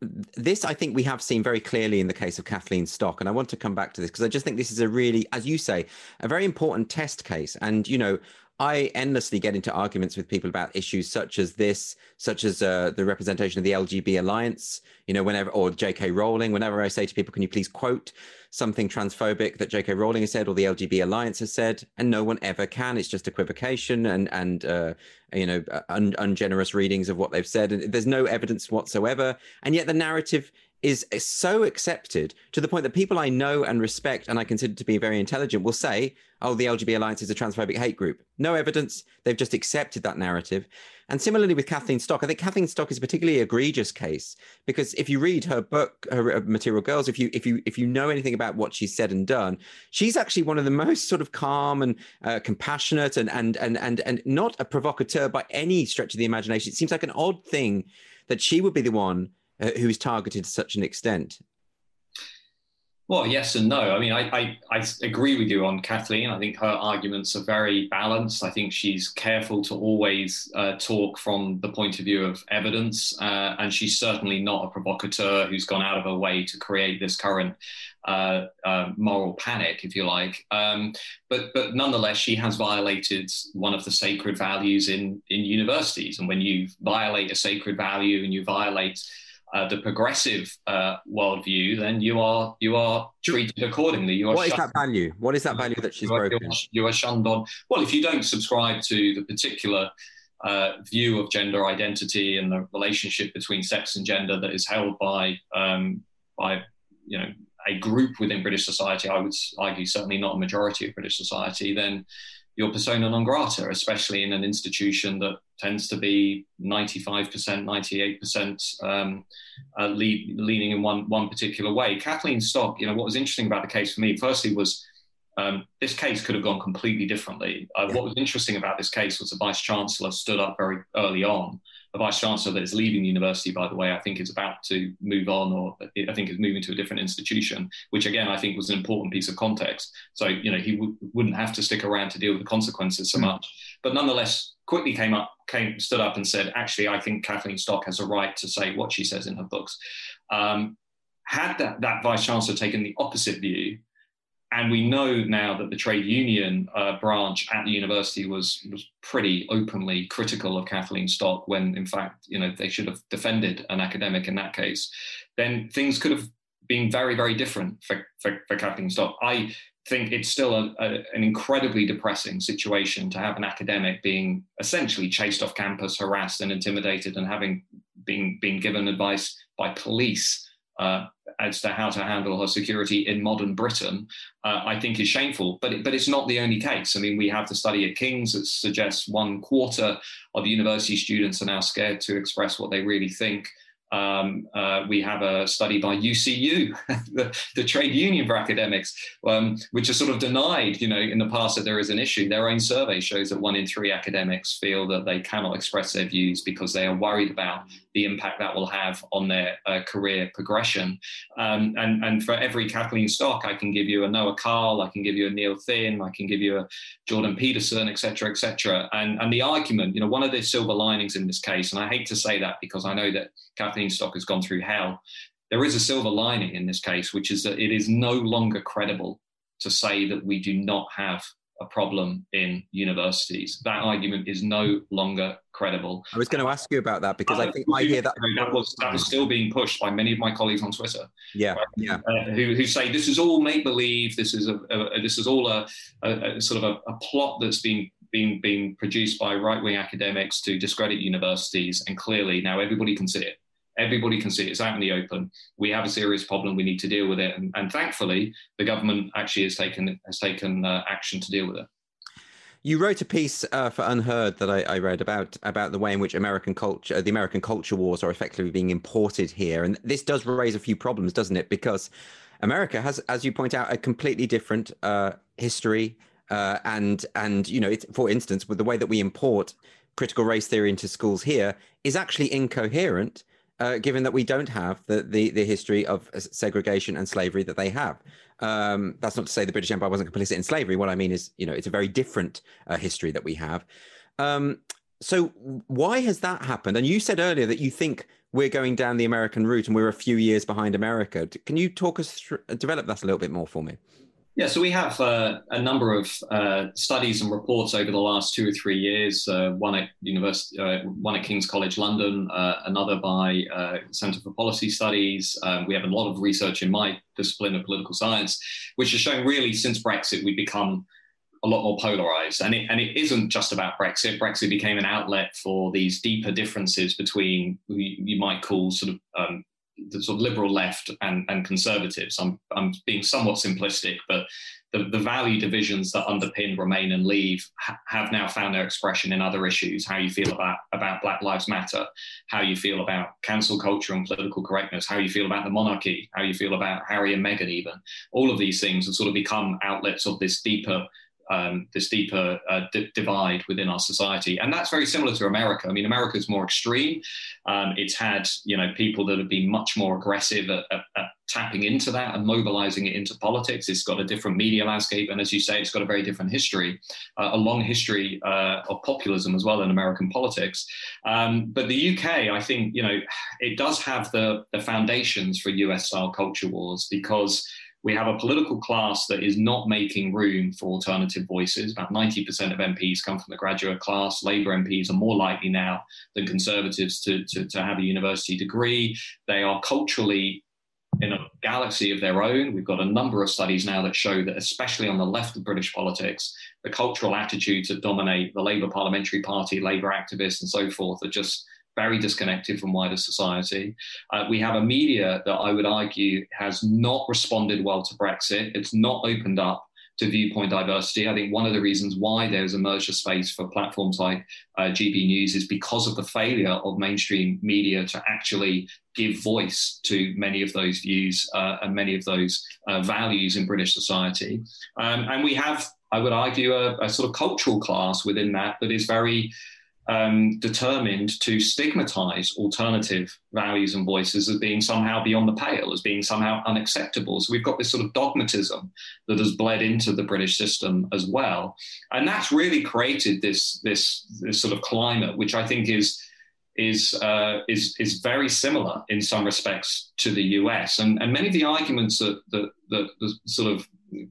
this I think we have seen very clearly in the case of Kathleen Stock, and I want to come back to this because I just think this is a really, as you say, a very important test case. And you know, I endlessly get into arguments with people about issues such as this, such as uh, the representation of the LGB Alliance, you know, whenever, or J.K. Rowling, whenever I say to people, can you please quote something transphobic that J.K. Rowling has said or the LGB Alliance has said? And no one ever can. It's just equivocation and, and uh, you know, un- ungenerous readings of what they've said. And there's no evidence whatsoever. And yet the narrative is, so accepted to the point that people I know and respect and I consider to be very intelligent will say, oh, the LGB Alliance is a transphobic hate group. No evidence. They've just accepted that narrative. And similarly with Kathleen Stock, I think Kathleen Stock is a particularly egregious case because if you read her book, her Material Girls, if you if you if you know anything about what she's said and done, she's actually one of the most sort of calm and uh, compassionate and and and and and not a provocateur by any stretch of the imagination. It seems like an odd thing that she would be the one uh, who is targeted to such an extent? Well, yes and no. I mean, I, I, I, agree with you on Kathleen. I think her arguments are very balanced. I think she's careful to always uh, talk from the point of view of evidence. Uh, and she's certainly not a provocateur who's gone out of her way to create this current uh, uh moral panic, if you like. Um, but, but nonetheless, she has violated one of the sacred values in, in universities. And when you violate a sacred value and you violate uh, the progressive uh, worldview, then you are you are treated accordingly. You are what is that value? What is that value that she's you are, broken? You are, you are, shunned on. Well, if you don't subscribe to the particular uh, view of gender identity and the relationship between sex and gender that is held by um, by you know a group within British society, I would argue certainly not a majority of British society, then you're persona non grata, especially in an institution that tends to be 95%, 98% um, uh, leaning in one, one particular way. Kathleen Stock, you know, what was interesting about the case for me, firstly, was um, this case could have gone completely differently. Uh, what was interesting about this case was the vice chancellor stood up very early on a vice chancellor that is leaving the university, by the way, I think is about to move on, or I think is moving to a different institution, which again I think was an important piece of context. So you know he w- wouldn't have to stick around to deal with the consequences so hmm. much, but nonetheless quickly came up, came stood up and said, actually, I think Kathleen Stock has a right to say what she says in her books. Um, had that, that vice chancellor taken the opposite view, and we know now that the trade union uh, branch at the university was was pretty openly critical of Kathleen Stock when, in fact, you know they should have defended an academic in that case. Then things could have been very, very different for, for, for Kathleen Stock. I think it's still a, a, an incredibly depressing situation to have an academic being essentially chased off campus, harassed and intimidated, and having been been given advice by police uh, as to how to handle her security in modern Britain, uh, I think is shameful. But it, but it's not the only case. I mean, we have the study at King's that suggests one quarter of university students are now scared to express what they really think. Um, uh, we have a study by UCU, the, the, trade union for academics, um, which has sort of denied, you know, in the past that there is an issue. Their own survey shows that one in three academics feel that they cannot express their views because they are worried about the impact that will have on their uh, career progression. Um, and, and for every Kathleen Stock, I can give you a Noah Carl, I can give you a Neil Thin, I can give you a Jordan Peterson, etc., etc. And, and the argument, you know, one of the silver linings in this case, and I hate to say that because I know that Kathleen Stock has gone through hell. There is a silver lining in this case, which is that it is no longer credible to say that we do not have a problem in universities. That argument is no longer credible. I was going to ask you about that because I, I think I hear that that was that was still being pushed by many of my colleagues on Twitter. Yeah, right? yeah, uh, who, who say this is all make believe. This is a, a, this is all a, a, a sort of a, plot that's been being being produced by right wing academics to discredit universities, and clearly now everybody can see it. Everybody can see. It's out in the open. We have a serious problem. We need to deal with it. And, and thankfully, the government actually has taken has taken uh, action to deal with it. You wrote a piece uh, for UnHerd that I, I, read about about the way in which American culture, the American culture wars, are effectively being imported here, and this does raise a few problems, doesn't it? Because America has, as you point out, a completely different uh, history, uh, and and you know, for instance, with the way that we import critical race theory into schools here is actually incoherent uh, given that we don't have the, the, the history of segregation and slavery that they have. Um, that's not to say the British Empire wasn't complicit in slavery. What I mean is, you know, it's a very different uh, history that we have. Um, so why has that happened? And you said earlier that you think we're going down the American route and we're a few years behind America. Can you talk us through, develop that a little bit more for me? Yeah, so we have uh, a number of uh, studies and reports over the last two or three years. Uh, one at University, uh, one at King's College London, uh, another by uh, Centre for Policy Studies. Um, we have a lot of research in my discipline of political science, which is showing really since Brexit we've become a lot more polarized. And it, and it isn't just about Brexit. Brexit became an outlet for these deeper differences between you might call sort of um, the sort of liberal left and, and conservatives. I'm, I'm being somewhat simplistic, but the, the value divisions that underpin Remain and Leave ha- have now found their expression in other issues. How you feel about, about Black Lives Matter, how you feel about cancel culture and political correctness, how you feel about the monarchy, how you feel about Harry and Meghan, even. All of these things have sort of become outlets of this deeper um, this deeper uh, d- divide within our society. And that's very similar to America. I mean, America is more extreme. Um, it's had, you know, people that have been much more aggressive at, at, at, tapping into that and mobilizing it into politics. It's got a different media landscape. And as you say, it's got a very different history, uh, a long history uh, of populism as well in American politics. Um, but the UK, I think, you know, it does have the, the foundations for US style culture wars because we have a political class that is not making room for alternative voices. About 90% of MPs come from the graduate class. Labour MPs are more likely now than Conservatives to, to, to have a university degree. They are culturally in a galaxy of their own. We've got a number of studies now that show that, especially on the left of British politics, the cultural attitudes that dominate the Labour Parliamentary Party, Labour activists, and so forth are just very disconnected from wider society. Uh, we have a media that I would argue has not responded well to Brexit. It's not opened up to viewpoint diversity. I think one of the reasons why there's a merger space for platforms like uh, GB News is because of the failure of mainstream media to actually give voice to many of those views uh, and many of those uh, values in British society. Um, and we have, I would argue, a, a, sort of cultural class within that that is very um, determined to stigmatize alternative values and voices as being somehow beyond the pale, as being somehow unacceptable. So we've got this sort of dogmatism that has bled into the British system as well, and that's really created this this this sort of climate, which I think is is uh, is is very similar in some respects to the US, and and many of the arguments that that, that the sort of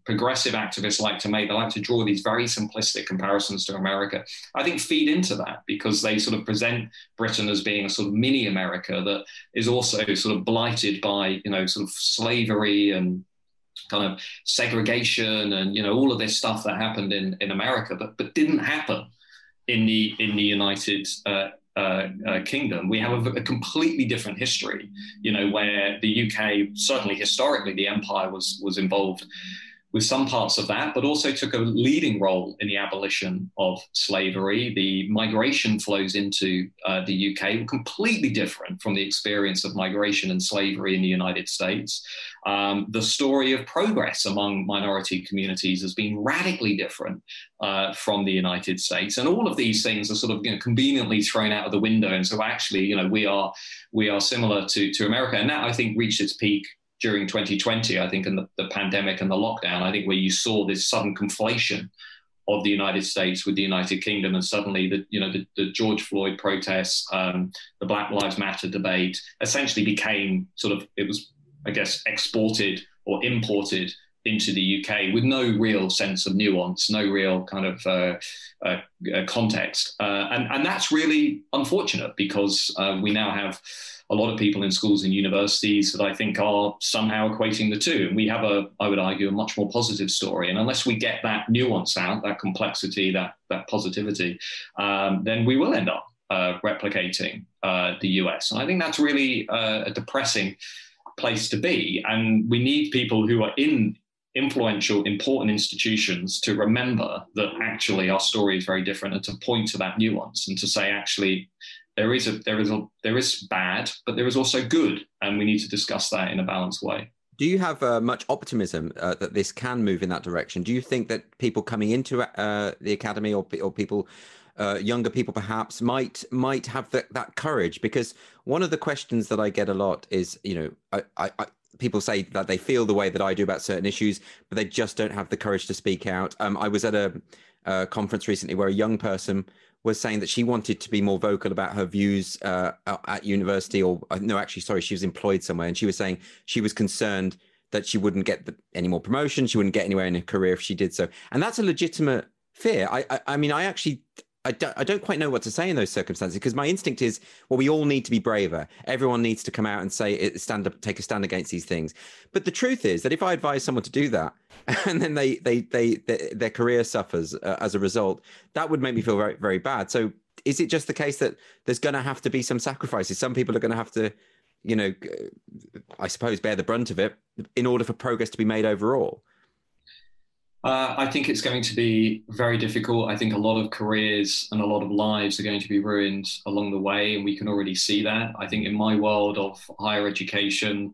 progressive activists like to make. They like to draw these very simplistic comparisons to America. I think feed into that because they sort of present Britain as being a sort of mini America that is also sort of blighted by, you know, sort of slavery and kind of segregation and, you know, all of this stuff that happened in, in America, but, but didn't happen in the, in the United uh, uh, uh, kingdom, we have a, a, completely different history. You know, where the UK certainly historically the empire was was involved with some parts of that, but also took a leading role in the abolition of slavery. The migration flows into uh, the UK were completely different from the experience of migration and slavery in the United States. Um, the story of progress among minority communities has been radically different uh, from the United States, and all of these things are sort of you know, conveniently thrown out of the window. And so, actually, you know, we are we are similar to to America, and that I think reached its peak during 2020, I think, in the, the pandemic and the lockdown, I think where you saw this sudden conflation of the United States with the United Kingdom, and suddenly the you know the, the George Floyd protests, um, the Black Lives Matter debate, essentially became sort of it was I guess exported or imported into the UK with no real sense of nuance, no real kind of uh, uh, uh context, uh, and and that's really unfortunate because uh, we now have a lot of people in schools and universities that I think are somehow equating the two. And we have a, I would argue, a much more positive story. And unless we get that nuance out, that complexity, that that positivity, um, then we will end up uh, replicating uh, the US. And I think that's really uh, a depressing place to be. And we need people who are in influential, important institutions to remember that actually our story is very different and to point to that nuance and to say, actually, there is a there is a there is bad, but there is also good, and we need to discuss that in a balanced way. Do you have uh, much optimism uh, that this can move in that direction? Do you think that people coming into uh, the academy or or people uh, younger people perhaps might might have the, that courage because one of the questions that I get a lot is you know I, I, I, people say that they feel the way that I do about certain issues but they just don't have the courage to speak out. Um, I was at a, a, conference recently where a young person was saying that she wanted to be more vocal about her views uh, at university, or uh, no, actually, sorry, she was employed somewhere, and she was saying she was concerned that she wouldn't get the, any more promotion, she wouldn't get anywhere in her career if she did so, and that's a legitimate fear. I, I, I mean, I actually I don't, I don't quite know what to say in those circumstances because my instinct is, well, we all need to be braver. Everyone needs to come out and say, stand up, take a stand against these things. But the truth is that if I advise someone to do that, and then they, they, they, they their career suffers uh, as a result, that would make me feel very, very bad. So, is it just the case that there's going to have to be some sacrifices? Some people are going to have to you know, I suppose bear the brunt of it in order for progress to be made overall? Uh, I think it's going to be very difficult. I think a lot of careers and a lot of lives are going to be ruined along the way, and we can already see that. I think in my world of higher education,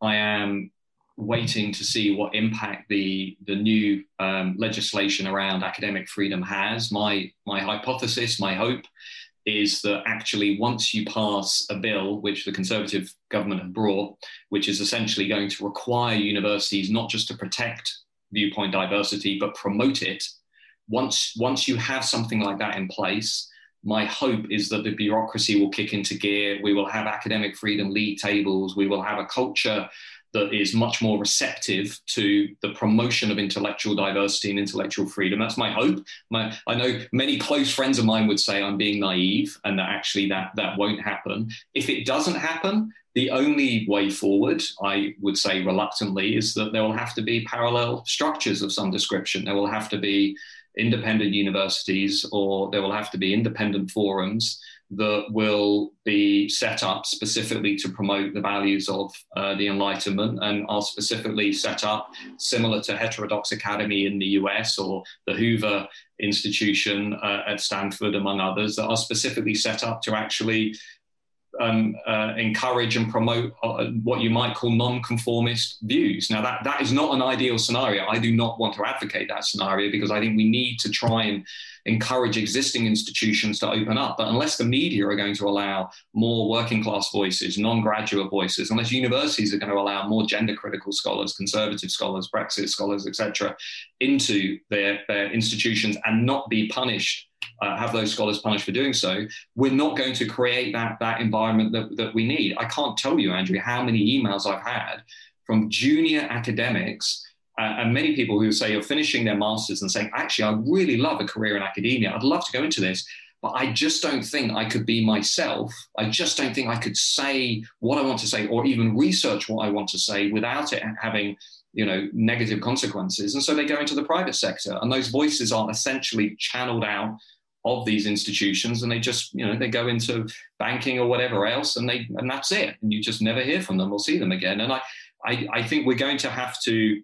I am waiting to see what impact the the new um, legislation around academic freedom has. My my hypothesis, my hope, is that actually once you pass a bill which the Conservative government have brought, which is essentially going to require universities not just to protect viewpoint diversity but promote it. Once once you have something like that in place. My hope is that the bureaucracy will kick into gear. We will have academic freedom league tables. We will have a culture that is much more receptive to the promotion of intellectual diversity and intellectual freedom. That's my hope. My, I know many close friends of mine would say I'm being naive and that actually that, that won't happen. If it doesn't happen, the only way forward, I would say reluctantly, is that there will have to be parallel structures of some description. There will have to be independent universities or there will have to be independent forums that will be set up specifically to promote the values of uh, the Enlightenment and are specifically set up similar to Heterodox Academy in the US or the Hoover Institution uh, at Stanford, among others, that are specifically set up to actually um, uh, encourage and promote uh, what you might call non-conformist views. Now, that that is not an ideal scenario. I do not want to advocate that scenario because I think we need to try and encourage existing institutions to open up. But unless the media are going to allow more working class voices, non-graduate voices, unless universities are going to allow more gender-critical scholars, conservative scholars, Brexit scholars, etc., into their, their institutions and not be punished uh, have those scholars punished for doing so, we're not going to create that, that environment that, that we need. I can't tell you, Andrew, how many emails I've had from junior academics uh, and many people who say you're finishing their masters and saying, actually, I really love a career in academia. I'd love to go into this, but I just don't think I could be myself. I just don't think I could say what I want to say or even research what I want to say without it having you know negative consequences and so they go into the private sector and those voices are essentially channeled out of these institutions and they just you know they go into banking or whatever else and they and that's it and you just never hear from them or see them again and i i, I think we're going to have to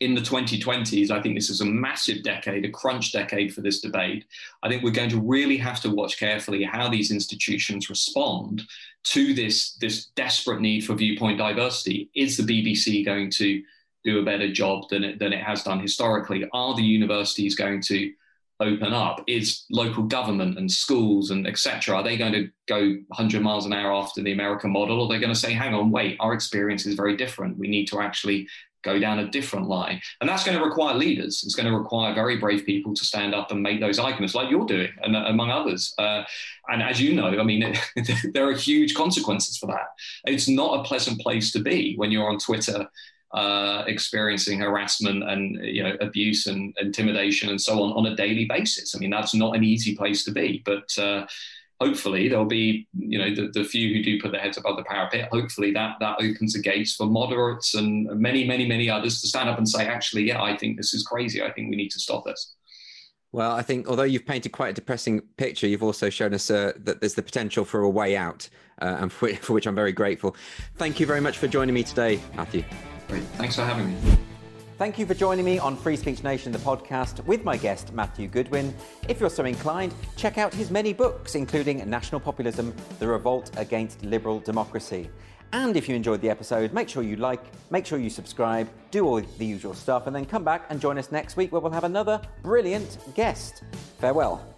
in the 2020s, I think this is a massive decade, a crunch decade for this debate. I think we're going to really have to watch carefully how these institutions respond to this, this desperate need for viewpoint diversity. Is the BBC going to do a better job than it, than it has done historically? Are the universities going to open up? Is local government and schools and etc. Are they going to go 100 miles an hour after the American model, or are they going to say, "Hang on, wait, our experience is very different. We need to actually go down a different line. And that's going to require leaders. It's going to require very brave people to stand up and make those arguments, like you're doing, and among others. Uh, and as you know, I mean, there are huge consequences for that. It's not a pleasant place to be when you're on Twitter. Uh, experiencing harassment and you know abuse and intimidation and so on on a daily basis. I mean that's not an easy place to be, but uh, hopefully there'll be you know the, the few who do put their heads above the parapet hopefully that that opens the gates for moderates and many many many others to stand up and say actually yeah i think this is crazy i think we need to stop this well, I think although you've painted quite a depressing picture, you've also shown us uh, that there's the potential for a way out, uh, and for, for which I'm very grateful. Thank you very much for joining me today, Matthew. Great. Thanks for having me. Thank you for joining me on Free Speech Nation, the podcast, with my guest, Matthew Goodwin. If you're so inclined, check out his many books, including National Populism The Revolt Against Liberal Democracy. And if you enjoyed the episode, make sure you like, make sure you subscribe, do all the usual stuff, and then come back and join us next week where we'll have another brilliant guest. Farewell.